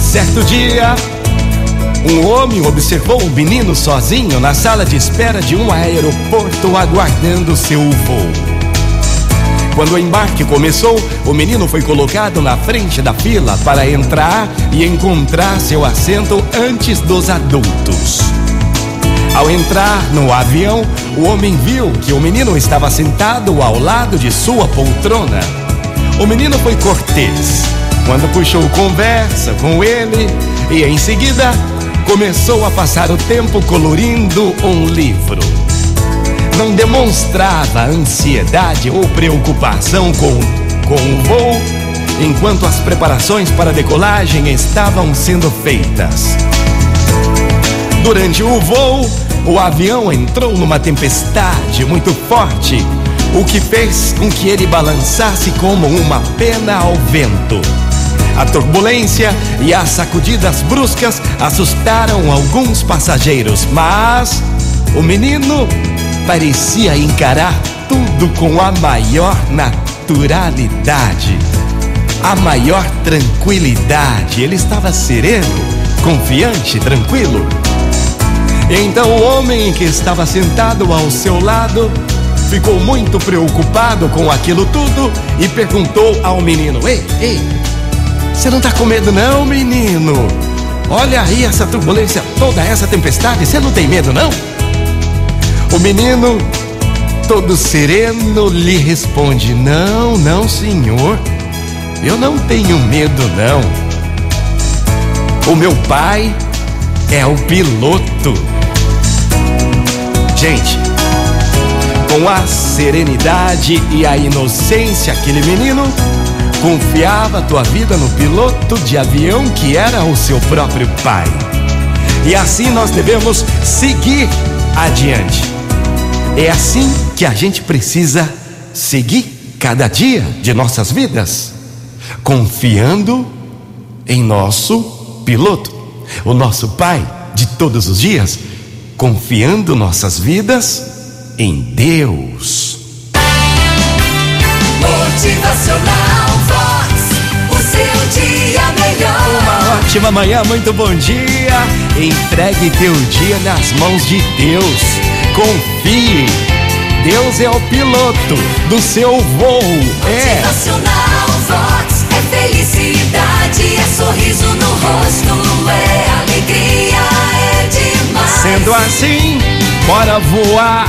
Certo dia, um homem observou um menino sozinho na sala de espera de um aeroporto aguardando seu voo. Quando o embarque começou, o menino foi colocado na frente da fila para entrar e encontrar seu assento antes dos adultos. Ao entrar no avião, o homem viu que o menino estava sentado ao lado de sua poltrona. O menino foi cortês quando puxou conversa com ele e em seguida começou a passar o tempo colorindo um livro. Não demonstrava ansiedade ou preocupação com, com o voo enquanto as preparações para a decolagem estavam sendo feitas. Durante o voo, o avião entrou numa tempestade muito forte, o que fez com que ele balançasse como uma pena ao vento. A turbulência e as sacudidas bruscas assustaram alguns passageiros, mas o menino parecia encarar tudo com a maior naturalidade, a maior tranquilidade. Ele estava sereno, confiante, tranquilo. Então o homem que estava sentado ao seu lado ficou muito preocupado com aquilo tudo e perguntou ao menino: Ei, ei, você não tá com medo, não, menino? Olha aí essa turbulência toda, essa tempestade, você não tem medo, não? O menino, todo sereno, lhe responde: Não, não, senhor, eu não tenho medo, não. O meu pai é o piloto. Gente, com a serenidade e a inocência, aquele menino confiava tua vida no piloto de avião que era o seu próprio pai. E assim nós devemos seguir adiante. É assim que a gente precisa seguir cada dia de nossas vidas, confiando em nosso piloto, o nosso pai de todos os dias, confiando nossas vidas em Deus. Ótima manhã, muito bom dia. Entregue teu dia nas mãos de Deus. Confie. Deus é o piloto do seu voo. É. Motivacional Vox. É felicidade, é sorriso no rosto, é alegria, é demais. Sendo assim, bora voar.